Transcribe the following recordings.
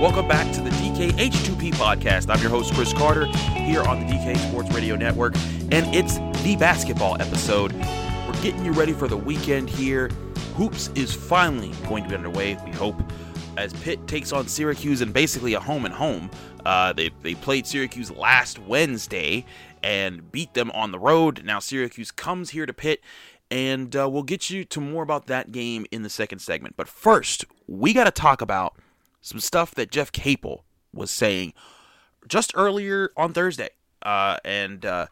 Welcome back to the DK H2P podcast. I'm your host, Chris Carter, here on the DK Sports Radio Network, and it's the basketball episode. We're getting you ready for the weekend here. Hoops is finally going to be underway, we hope, as Pitt takes on Syracuse in basically a home and home. Uh, they, they played Syracuse last Wednesday and beat them on the road. Now Syracuse comes here to Pitt, and uh, we'll get you to more about that game in the second segment. But first, we got to talk about some stuff that Jeff Capel was saying just earlier on Thursday, uh, and uh,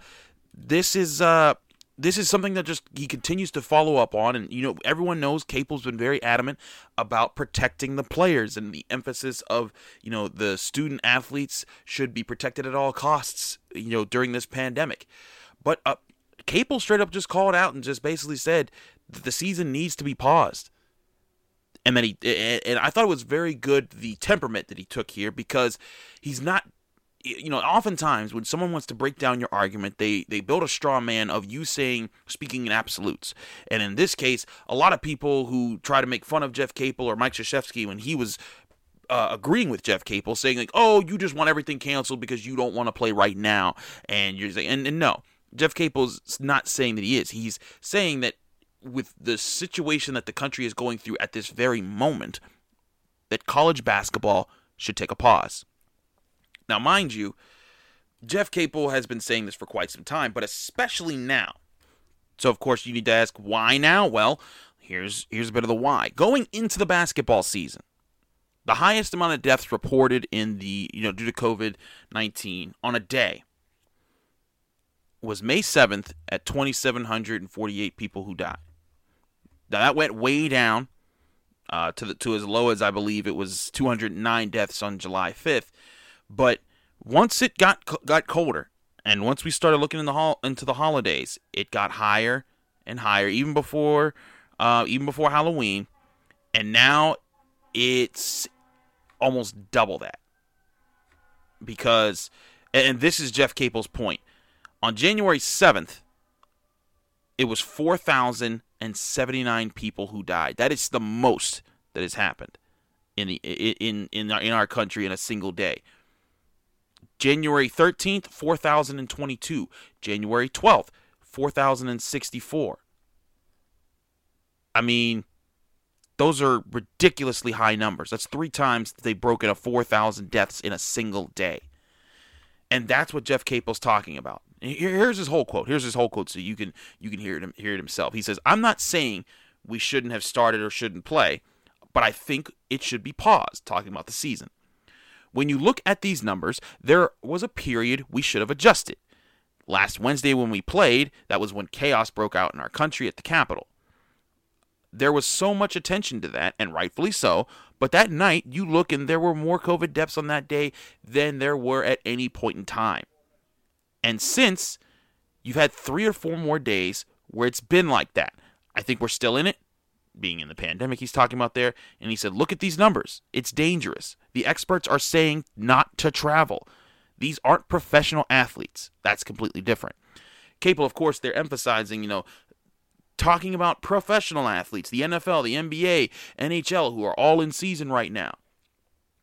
this is uh, this is something that just he continues to follow up on, and you know everyone knows Capel's been very adamant about protecting the players and the emphasis of you know the student athletes should be protected at all costs, you know during this pandemic, but uh, Capel straight up just called out and just basically said that the season needs to be paused. And then he and I thought it was very good the temperament that he took here because he's not you know oftentimes when someone wants to break down your argument they they build a straw man of you saying speaking in absolutes and in this case a lot of people who try to make fun of Jeff Capel or Mike Krzyzewski when he was uh, agreeing with Jeff Capel, saying like, "Oh, you just want everything canceled because you don't want to play right now," and you're saying, and, and no, Jeff Capel's not saying that he is. He's saying that with the situation that the country is going through at this very moment, that college basketball should take a pause. Now, mind you, Jeff Capel has been saying this for quite some time, but especially now. So, of course, you need to ask why now? Well, here's here's a bit of the why. Going into the basketball season, the highest amount of deaths reported in the you know due to COVID nineteen on a day was May seventh at twenty seven hundred and forty eight people who died. Now that went way down uh, to the to as low as I believe it was 209 deaths on July 5th. But once it got got colder, and once we started looking in the hall into the holidays, it got higher and higher, even before uh, even before Halloween, and now it's almost double that because and this is Jeff Capel's point. On January 7th, it was 4,079 people who died. That is the most that has happened in the, in in our, in our country in a single day. January 13th, 4,022. January 12th, 4,064. I mean, those are ridiculously high numbers. That's three times they've broken a 4,000 deaths in a single day. And that's what Jeff Capel's talking about. Here's his whole quote. Here's his whole quote, so you can you can hear it hear it himself. He says, "I'm not saying we shouldn't have started or shouldn't play, but I think it should be paused." Talking about the season. When you look at these numbers, there was a period we should have adjusted. Last Wednesday when we played, that was when chaos broke out in our country at the Capitol. There was so much attention to that, and rightfully so. But that night, you look and there were more COVID deaths on that day than there were at any point in time. And since you've had three or four more days where it's been like that, I think we're still in it, being in the pandemic he's talking about there. And he said, look at these numbers. It's dangerous. The experts are saying not to travel. These aren't professional athletes. That's completely different. Capel, of course, they're emphasizing, you know, talking about professional athletes, the NFL, the NBA, NHL, who are all in season right now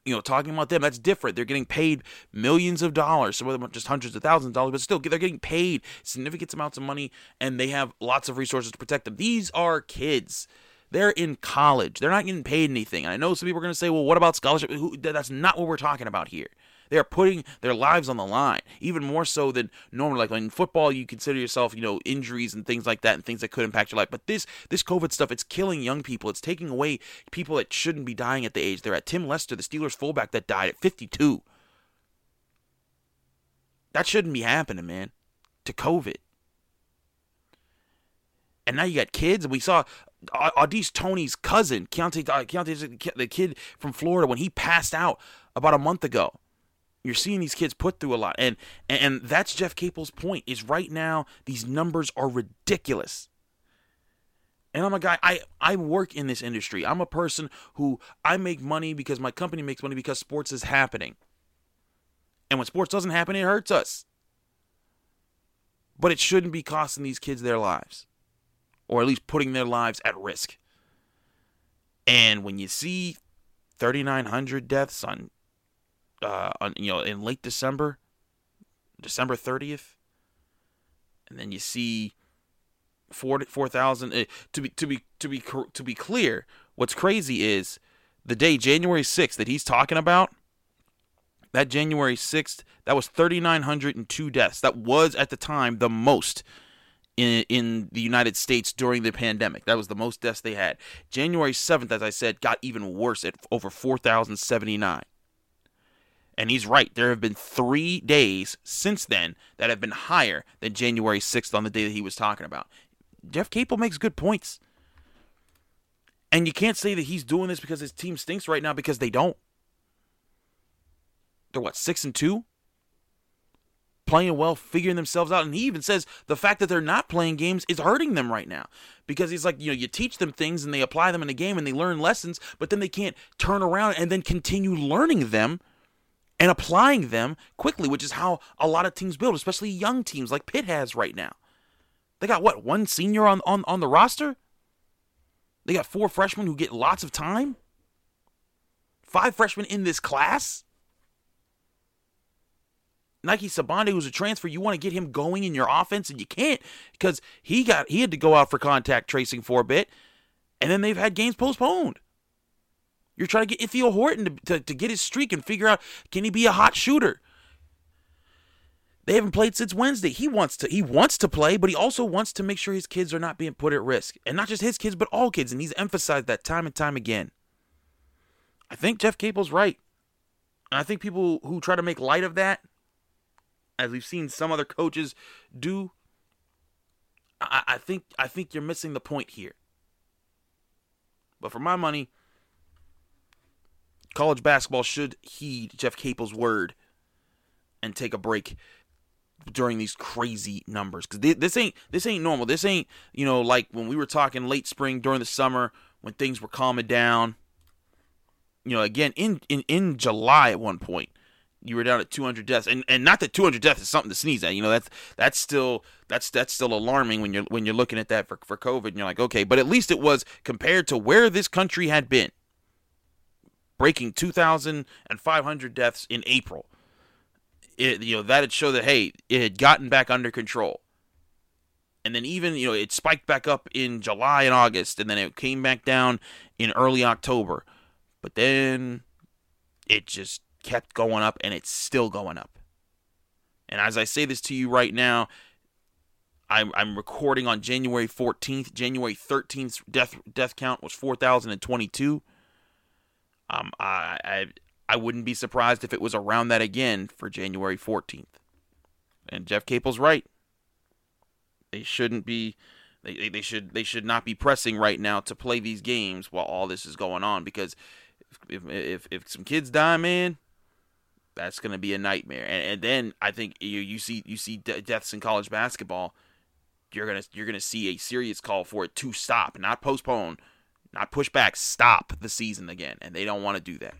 you know, talking about them, that's different. They're getting paid millions of dollars. Some of them are just hundreds of thousands of dollars, but still, they're getting paid significant amounts of money and they have lots of resources to protect them. These are kids. They're in college. They're not getting paid anything. And I know some people are going to say, well, what about scholarship? That's not what we're talking about here. They are putting their lives on the line, even more so than normally. Like in football, you consider yourself, you know, injuries and things like that, and things that could impact your life. But this this COVID stuff, it's killing young people. It's taking away people that shouldn't be dying at the age they're at. Tim Lester, the Steelers fullback that died at 52. That shouldn't be happening, man. To COVID. And now you got kids, and we saw Au'Diese Toney's cousin, Keyontae, uh, Keyontae, the kid from Florida, when he passed out about a month ago. You're seeing these kids put through a lot, and and that's Jeff Capel's point. Is right now these numbers are ridiculous. And I'm a guy, I, I work in this industry. I'm a person who I make money because my company makes money because sports is happening. And when sports doesn't happen, it hurts us. But it shouldn't be costing these kids their lives, or at least putting their lives at risk. And when you see 3,900 deaths on uh, on you know in late December, December 30th, and then you see 4,000 4, uh, to be to be to be to be clear, what's crazy is the day January 6th that he's talking about. That January 6th, that was 3,902 deaths. That was at the time the most in in the United States during the pandemic. That was the most deaths they had. January 7th, as I said, got even worse at over 4,079. And he's right. There have been three days since then that have been higher than January 6th on the day that he was talking about. Jeff Capel makes good points. And you can't say that he's doing this because his team stinks right now because they don't. They're what, six and two? Playing well, figuring themselves out. And he even says the fact that they're not playing games is hurting them right now. Because he's like, you know, you teach them things and they apply them in a game and they learn lessons, but then they can't turn around and then continue learning them and applying them quickly, which is how a lot of teams build, especially young teams like Pitt has right now. They got what, one senior on, on, on the roster? They got four freshmen who get lots of time? Five freshmen in this class? Nike Sibande, who's a transfer, you want to get him going in your offense, and you can't because he got he had to go out for contact tracing for a bit, and then they've had games postponed. You're trying to get Ithiel Horton to, to, to get his streak and figure out can he be a hot shooter. They haven't played since Wednesday. He wants to he wants to play, but he also wants to make sure his kids are not being put at risk. And not just his kids, but all kids. And he's emphasized that time and time again. I think Jeff Capel's right. And I think people who try to make light of that, as we've seen some other coaches do, I, I think I think you're missing the point here. But for my money, college basketball should heed Jeff Capel's word and take a break during these crazy numbers because this ain't this ain't normal. This ain't you know like when we were talking late spring during the summer when things were calming down. You know, again in in in July at one point you were down at 200 deaths and, and not that 200 deaths is something to sneeze at you know that's that's still that's that's still alarming when you're when you're looking at that for, for covid and you're like okay but at least it was compared to where this country had been breaking 2,500 deaths in April. It, you know, that had show that, hey, it had gotten back under control. And then even, you know, it spiked back up in July and August, and then it came back down in early October. But then it just kept going up, and it's still going up. And as I say this to you right now, I'm, I'm recording on January 14th. January 13th death death count was 4,022. Um, I, I I wouldn't be surprised if it was around that again for January 14th. And Jeff Capel's right. They shouldn't be. They, they should they should not be pressing right now to play these games while all this is going on because if if if some kids die, man, that's gonna be a nightmare. And, and then I think you you see you see deaths in college basketball. You're gonna you're gonna see a serious call for it to stop, not postpone, not push back, stop the season again. And they don't want to do that.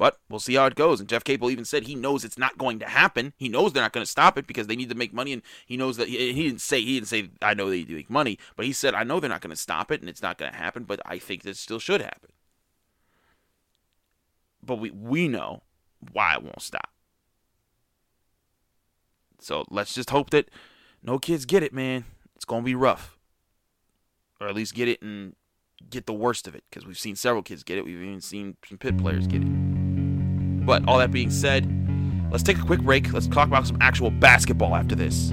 But we'll see how it goes. And Jeff Capel even said he knows it's not going to happen. He knows they're not going to stop it because they need to make money, and he knows that he, he didn't say he didn't say I know they need to make money, but he said I know they're not going to stop it, and it's not going to happen. But I think this still should happen. But we we know why it won't stop. So let's just hope that no kids get it, man. It's gonna be rough or at least get it and get the worst of it because we've seen several kids get it. We've even seen some Pitt players get it. But all that being said, let's take a quick break. Let's talk about some actual basketball after this.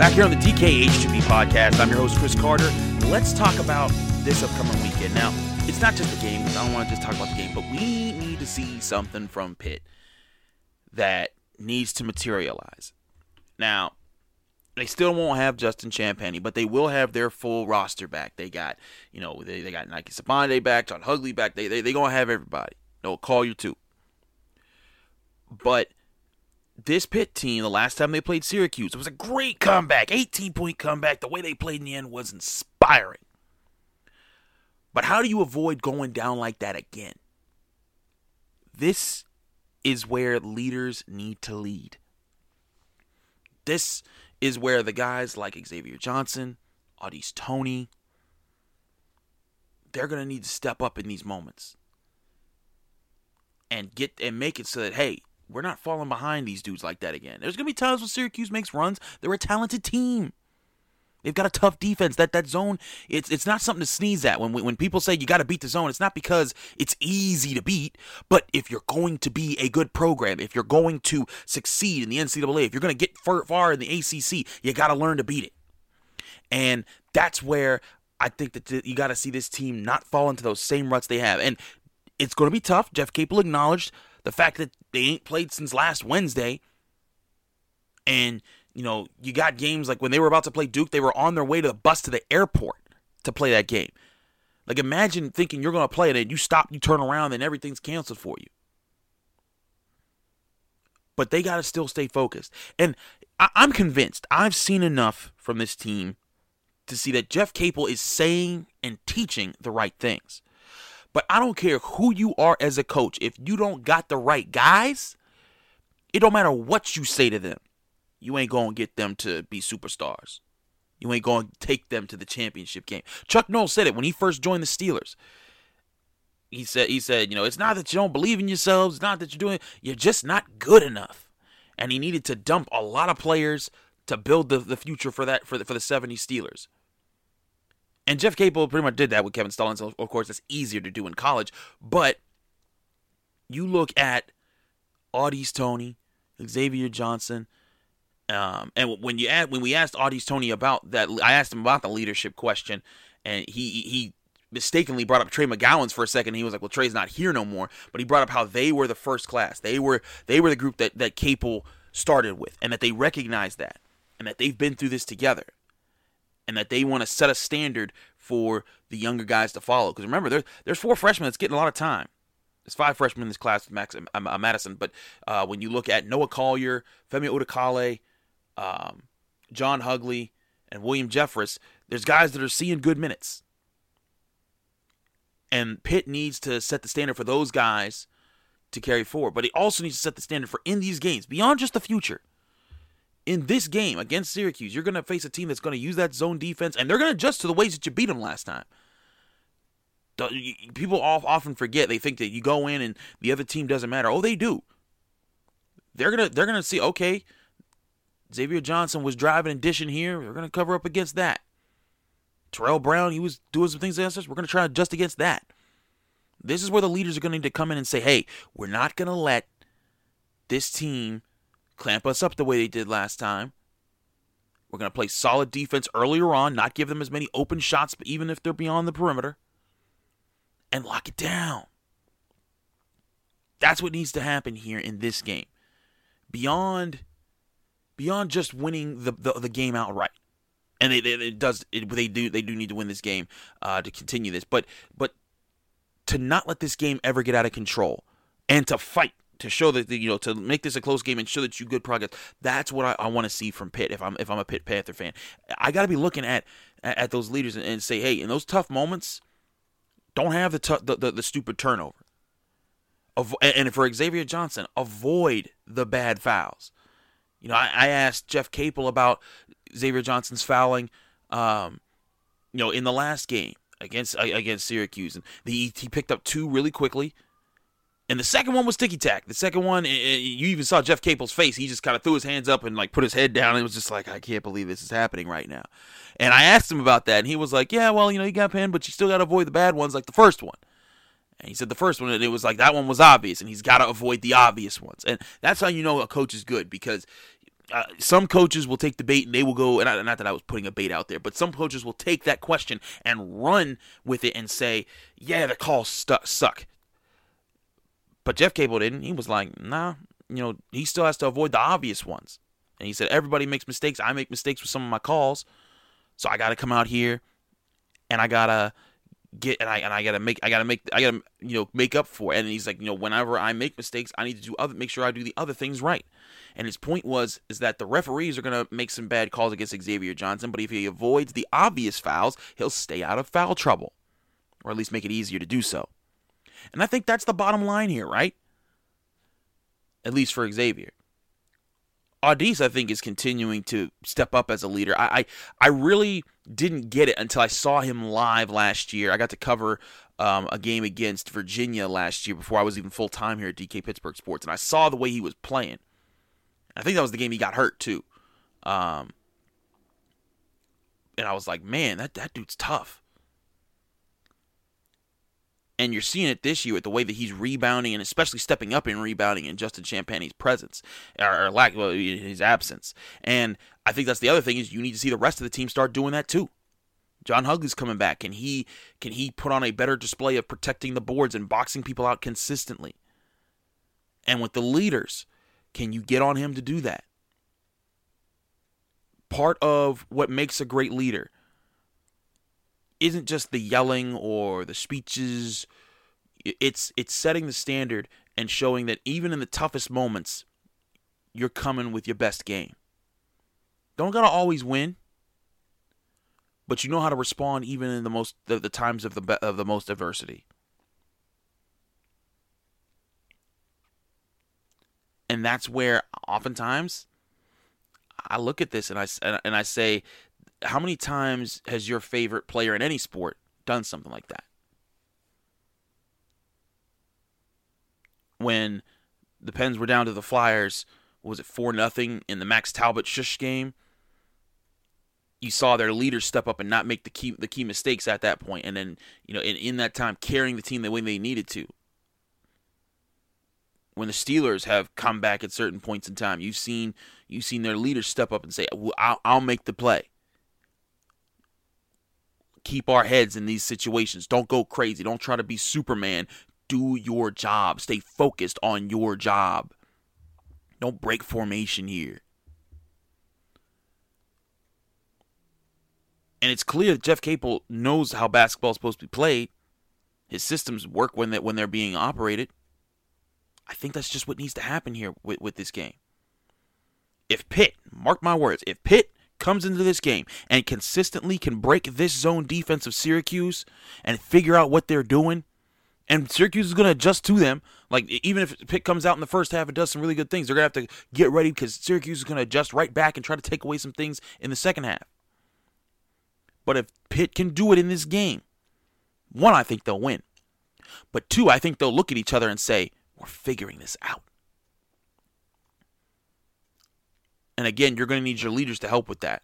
Back here on the DK H2P podcast, I'm your host, Chris Carter. Let's talk about this upcoming weekend. Now, it's not just the game. I don't want to just talk about the game, but we need to see something from Pitt that needs to materialize. Now, they still won't have Justin Champagnie, but they will have their full roster back. They got, you know, they, they got Nike Sibande back, John Hugley back. They they they gonna have everybody. They'll call you too. But this Pitt team, the last time they played Syracuse, it was a great comeback, 18 point comeback. The way they played in the end was inspiring. But how do you avoid going down like that again? This is where leaders need to lead. This is where the guys like Xavier Johnson, Au'Diese Toney, they're going to need to step up in these moments and get and make it so that hey, we're not falling behind these dudes like that again. There's to be times when Syracuse makes runs. They're a talented team. They've got a tough defense. That that zone, it's it's not something to sneeze at. When when people say you got to beat the zone, it's not because it's easy to beat, but if you're going to be a good program, if you're going to succeed in the NCAA, if you're going to get far, far in the ACC, you got to learn to beat it. And that's where I think that you got to see this team not fall into those same ruts they have. And it's going to be tough. Jeff Capel acknowledged the fact that they ain't played since last Wednesday. And you know, you got games like when they were about to play Duke, they were on their way to the bus to the airport to play that game. Like imagine thinking you're going to play it and you stop, you turn around, and everything's canceled for you. But they got to still stay focused. And I- I'm convinced, I've seen enough from this team to see that Jeff Capel is saying and teaching the right things. But I don't care who you are as a coach. If you don't got the right guys, it don't matter what you say to them you ain't going to get them to be superstars. You ain't going to take them to the championship game. Chuck Noll said it when he first joined the Steelers. He said, he said, you know, it's not that you don't believe in yourselves, it's not that you're doing, you're just not good enough. And he needed to dump a lot of players to build the, the future for that for the for the 70 Steelers. And Jeff Capel pretty much did that with Kevin Stallings. Of course, it's easier to do in college. But you look at Au'Diese Toney, Xavier Johnson, um, and when you add, when we asked Au'Diese Toney about that, I asked him about the leadership question, and he he mistakenly brought up Trey McGowens for a second. He was like, "Well, Trey's not here no more," but he brought up how they were the first class. They were they were the group that that Capel started with, and that they recognize that, and that they've been through this together, and that they want to set a standard for the younger guys to follow. Because remember, there's there's four freshmen that's getting a lot of time. There's five freshmen in this class with Max uh, Madison, but uh, when you look at Noah Collier, Femi Odukale, um, John Hugley, and William Jeffress, there's guys that are seeing good minutes. And Pitt needs to set the standard for those guys to carry forward. But he also needs to set the standard for in these games, beyond just the future. In this game against Syracuse, you're going to face a team that's going to use that zone defense, and they're going to adjust to the ways that you beat them last time. People often forget. They think that you go in and the other team doesn't matter. Oh, they do. They're gonna they're gonna see. Okay, Xavier Johnson was driving and dishing here. We're going to cover up against that. Terrell Brown, he was doing some things against us. We're going to try to adjust against that. This is where the leaders are going to need to come in and say, hey, we're not going to let this team clamp us up the way they did last time. We're going to play solid defense earlier on, not give them as many open shots, but even if they're beyond the perimeter, and lock it down. That's what needs to happen here in this game. Beyond beyond just winning the the, the game outright. And they, they it does it, they do they do need to win this game uh, to continue this, but but to not let this game ever get out of control and to fight to show that you know to make this a close game and show that you good progress. That's what I, I want to see from Pitt. If I'm if I'm a Pitt Panther fan, I got to be looking at at those leaders and, and, say, hey, in those tough moments, don't have the, t- the, the the stupid turnover. and for Xavier Johnson, avoid the bad fouls. You know, I, I asked Jeff Capel about Xavier Johnson's fouling, um, you know, in the last game against against Syracuse, and the, he picked up two really quickly. And the second one was ticky tack. The second one, you even saw Jeff Capel's face. He just kind of threw his hands up and like put his head down. And it was just like, I can't believe this is happening right now. And I asked him about that, and he was like, Yeah, well, you know, you got pinned, but you still got to avoid the bad ones, like the first one. And he said the first one, and it was like that one was obvious, and he's got to avoid the obvious ones. And that's how you know a coach is good because uh, some coaches will take the bait and they will go, and I, not that I was putting a bait out there, but some coaches will take that question and run with it and say, yeah, the calls stu- suck. But Jeff Capel didn't. He was like, nah, you know, he still has to avoid the obvious ones. And he said, everybody makes mistakes. I make mistakes with some of my calls. So I got to come out here and I got to get and I and I gotta make I gotta make I gotta you know make up for it. And he's like, you know, whenever I make mistakes, I need to do other make sure I do the other things right. And his point was is that the referees are gonna make some bad calls against Xavier Johnson, but if he avoids the obvious fouls, he'll stay out of foul trouble, or at least make it easier to do so. And I think that's the bottom line here, right? At least for Xavier. Au'Diese, I think, is continuing to step up as a leader. I, I, I really didn't get it until I saw him live last year. I got to cover um, a game against Virginia last year before I was even full time here at DK Pittsburgh Sports, and I saw the way he was playing. I think that was the game he got hurt too. Um, and I was like, man, that, that dude's tough. And you're seeing it this year with the way that he's rebounding and especially stepping up in rebounding in Justin Champagnie's presence or, or lack, well, his absence. And I think that's the other thing is you need to see the rest of the team start doing that too. John Hugley's coming back. Can he can he put on a better display of protecting the boards and boxing people out consistently? And with the leaders, can you get on him to do that? Part of what makes a great leader isn't just the yelling or the speeches. It's it's setting the standard and showing that even in the toughest moments, you're coming with your best game. Don't gotta always win, but you know how to respond even in the most the, the times of the of the most adversity. And that's where oftentimes I look at this and I and I say how many times has your favorite player in any sport done something like that? When the Pens were down to the Flyers, was it four nothing in the Max Talbot shush game? You saw their leaders step up and not make the key the key mistakes at that point, and then you know in, in that time carrying the team the way they needed to. When the Steelers have come back at certain points in time, you've seen you've seen their leaders step up and say, "I'll, I'll make the play." Keep our heads in these situations. Don't go crazy. Don't try to be Superman. Do your job. Stay focused on your job. Don't break formation here. And it's clear that Jeff Capel knows how basketball is supposed to be played. His systems work when they, when they're being operated. I think that's just what needs to happen here with, with this game. If Pitt, mark my words, if Pitt comes into this game and consistently can break this zone defense of Syracuse and figure out what they're doing, and Syracuse is going to adjust to them. Like even if Pitt comes out in the first half and does some really good things, they're going to have to get ready because Syracuse is going to adjust right back and try to take away some things in the second half. But if Pitt can do it in this game, one, I think they'll win. But two, I think they'll look at each other and say, "We're figuring this out." And again, you're going to need your leaders to help with that.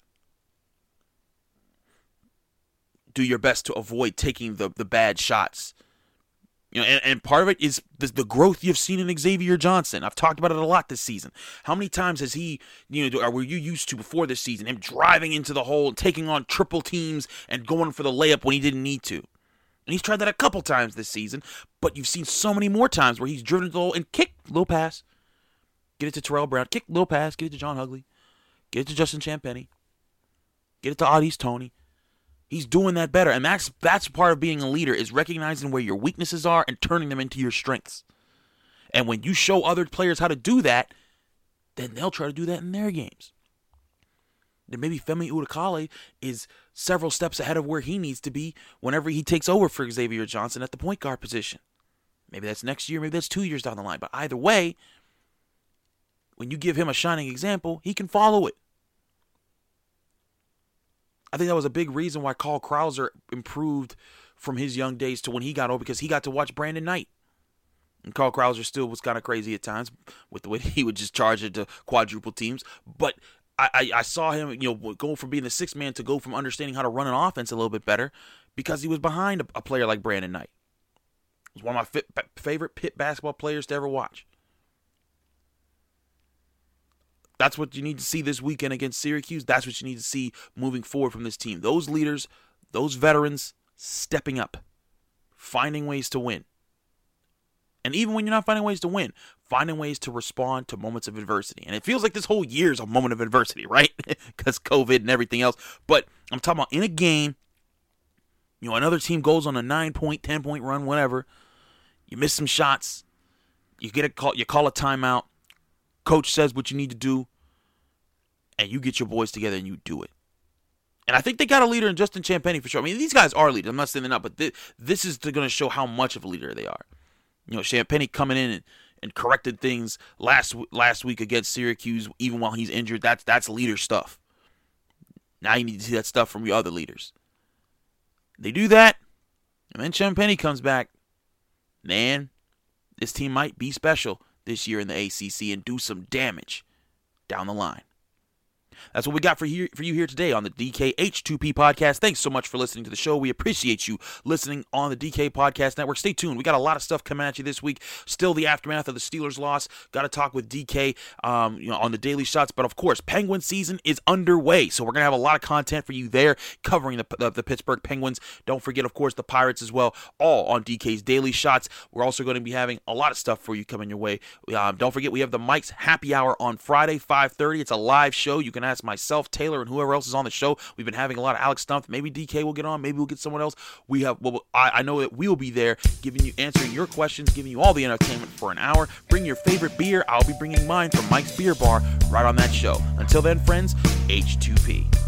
Do your best to avoid taking the, the bad shots. You know, and, and part of it is the, the growth you've seen in Xavier Johnson. I've talked about it a lot this season. How many times has he, you know, were you used to before this season, him driving into the hole, and taking on triple teams, and going for the layup when he didn't need to? And he's tried that a couple times this season, but you've seen so many more times where he's driven to the hole and kicked low pass, Get it to Terrell Brown. Kick little pass. Get it to John Hugley. Get it to Justin Champagnie. Get it to Au'Diese Toney. He's doing that better. And that's that's part of being a leader is recognizing where your weaknesses are and turning them into your strengths. And when you show other players how to do that, then they'll try to do that in their games. Then maybe Femi Odukale is several steps ahead of where he needs to be whenever he takes over for Xavier Johnson at the point guard position. Maybe that's next year, maybe that's two years down the line. But either way, when you give him a shining example, he can follow it. I think that was a big reason why Carl Krauser improved from his young days to when he got old because he got to watch Brandon Knight. And Carl Krauser still was kind of crazy at times with the way he would just charge it to quadruple teams. But I, I, I saw him, you know, go from being the sixth man to go from understanding how to run an offense a little bit better because he was behind a, a player like Brandon Knight. He was one of my fi- favorite Pitt basketball players to ever watch. That's what you need to see this weekend against Syracuse. That's what you need to see moving forward from this team. Those leaders, those veterans stepping up, finding ways to win. And even when you're not finding ways to win, finding ways to respond to moments of adversity. And it feels like this whole year is a moment of adversity, right? Because COVID and everything else. But I'm talking about in a game, you know, another team goes on a nine point, 10 point run, whatever. You miss some shots. You get a call, you call a timeout. Coach says what you need to do. And you get your boys together and you do it. And I think they got a leader in Justin Champagnie for sure. I mean, these guys are leaders. I'm not saying they're not, but this, this is going to show how much of a leader they are. You know, Champagnie coming in and, and corrected things last last week against Syracuse, even while he's injured. That's that's leader stuff. Now you need to see that stuff from your other leaders. They do that, and then Champagnie comes back. Man, this team might be special this year in the ACC and do some damage down the line. That's what we got for here for you here today on the DKH2P podcast. Thanks so much for listening to the show. We appreciate you listening on the DK Podcast Network. Stay tuned. We got a lot of stuff coming at you this week. Still the aftermath of the Steelers loss. Got to talk with DK um, you know, on the daily shots. But of course, Penguin season is underway. So we're to have a lot of content for you there covering the, the, the Pittsburgh Penguins. Don't forget, of course, the Pirates as well, all on DK's daily shots. We're also going to be having a lot of stuff for you coming your way. Um, don't forget, we have the Mike's Happy Hour on Friday, 5.30. It's a live show. You can ask myself, Taylor, and whoever else is on the show. We've been having a lot of Alex Stumpf. Maybe DK will get on. Maybe we'll get someone else. We have. Well, I, I know that we will be there, giving you answering your questions, giving you all the entertainment for an hour. Bring your favorite beer. I'll be bringing mine from Mike's Beer Bar right on that show. Until then, friends, H2P.